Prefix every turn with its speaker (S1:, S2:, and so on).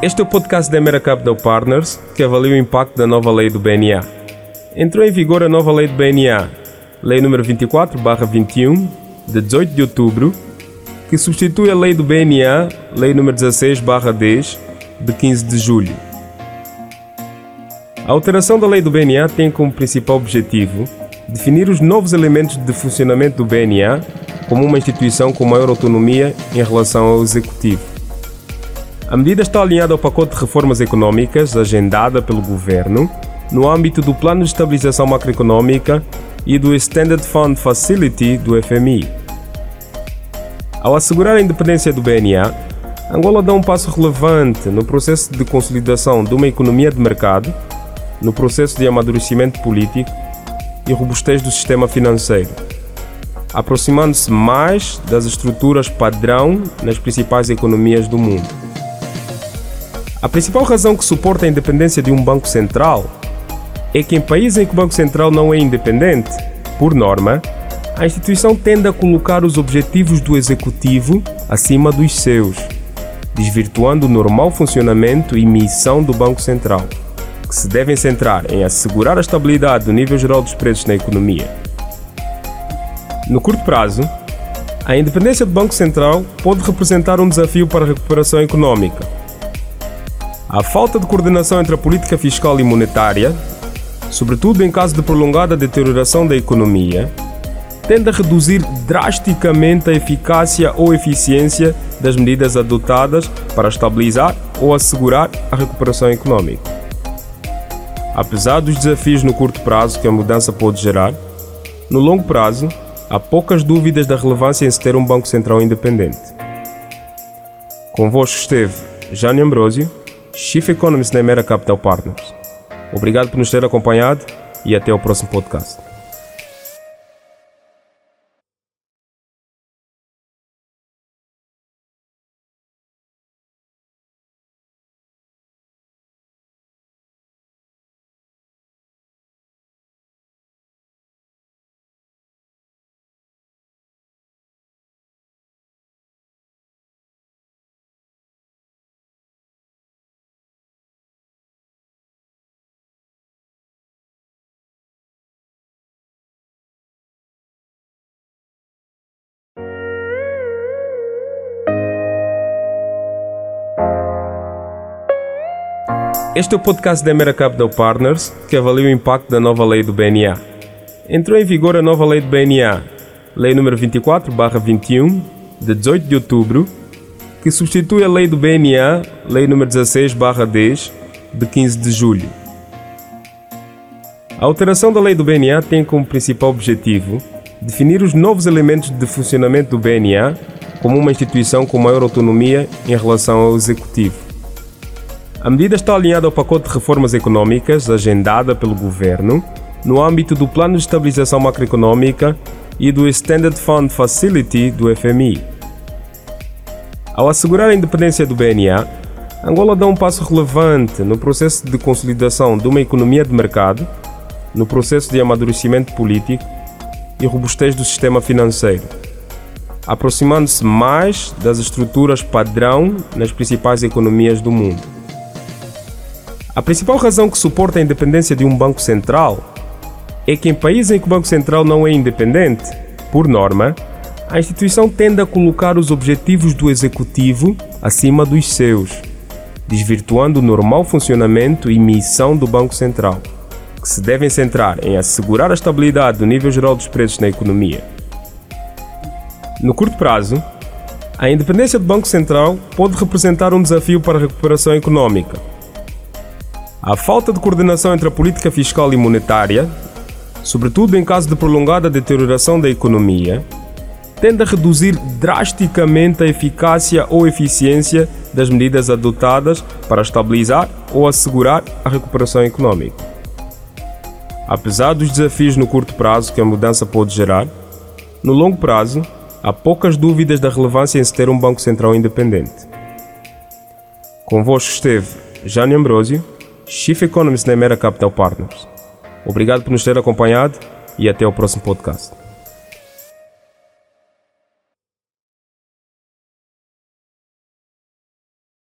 S1: Este é o podcast da Emera Capital Partners que avalia o impacto da nova lei do BNA. Entrou em vigor a nova lei do BNA, Lei nº 24/21, de 18 de outubro, que substitui a lei do BNA, Lei nº 16/10, de 15 de julho. A alteração da lei do BNA tem como principal objetivo definir os novos elementos de funcionamento do BNA como uma instituição com maior autonomia em relação ao executivo. A medida está alinhada ao pacote de reformas econômicas agendada pelo governo no âmbito do Plano de Estabilização Macroeconômica e do Extended Fund Facility do FMI. Ao assegurar a independência do BNA, Angola dá um passo relevante no processo de consolidação de uma economia de mercado, no processo de amadurecimento político e robustez do sistema financeiro, aproximando-se mais das estruturas padrão nas principais economias do mundo. A principal razão que suporta a independência de um banco central é que em países em que o Banco Central não é independente, por norma, a instituição tende a colocar os objetivos do executivo acima dos seus, desvirtuando o normal funcionamento e missão do Banco Central, que se devem centrar em assegurar a estabilidade do nível geral dos preços na economia. No curto prazo, a independência do Banco Central pode representar um desafio para a recuperação econômica a falta de coordenação entre a política fiscal e monetária, sobretudo em caso de prolongada deterioração da economia, tende a reduzir drasticamente a eficácia ou eficiência das medidas adotadas para estabilizar ou assegurar a recuperação econômica. Apesar dos desafios no curto prazo que a mudança pode gerar, no longo prazo, há poucas dúvidas da relevância em se ter um Banco Central independente. Convosco esteve Jânio Ambrosio Chief Economist da Emera Capital Partners. Obrigado por nos ter acompanhado e até o próximo podcast. Este é o podcast da Emera Capital Partners que avalia o impacto da nova lei do BNA. Entrou em vigor a nova lei do BNA, Lei nº 24/21, de 18 de outubro, que substitui a lei do BNA, Lei nº 16/10, de 15 de julho. A alteração da lei do BNA tem como principal objetivo definir os novos elementos de funcionamento do BNA como uma instituição com maior autonomia em relação ao executivo. A medida está alinhada ao pacote de reformas econômicas agendada pelo governo no âmbito do Plano de Estabilização Macroeconômica e do Extended Fund Facility do FMI. Ao assegurar a independência do BNA, Angola dá um passo relevante no processo de consolidação de uma economia de mercado, no processo de amadurecimento político e robustez do sistema financeiro, aproximando-se mais das estruturas padrão nas principais economias do mundo. A principal razão que suporta a independência de um banco central é que em países em que o Banco Central não é independente, por norma, a instituição tende a colocar os objetivos do executivo acima dos seus, desvirtuando o normal funcionamento e missão do Banco Central, que se devem centrar em assegurar a estabilidade do nível geral dos preços na economia. No curto prazo, a independência do Banco Central pode representar um desafio para a recuperação econômica a falta de coordenação entre a política fiscal e monetária, sobretudo em caso de prolongada deterioração da economia, tende a reduzir drasticamente a eficácia ou eficiência das medidas adotadas para estabilizar ou assegurar a recuperação econômica. Apesar dos desafios no curto prazo que a mudança pode gerar, no longo prazo, há poucas dúvidas da relevância em se ter um Banco Central independente. Convosco esteve Jânio Ambrosio Chief Economist na Emera Capital Partners. Obrigado por nos ter acompanhado e até o próximo podcast.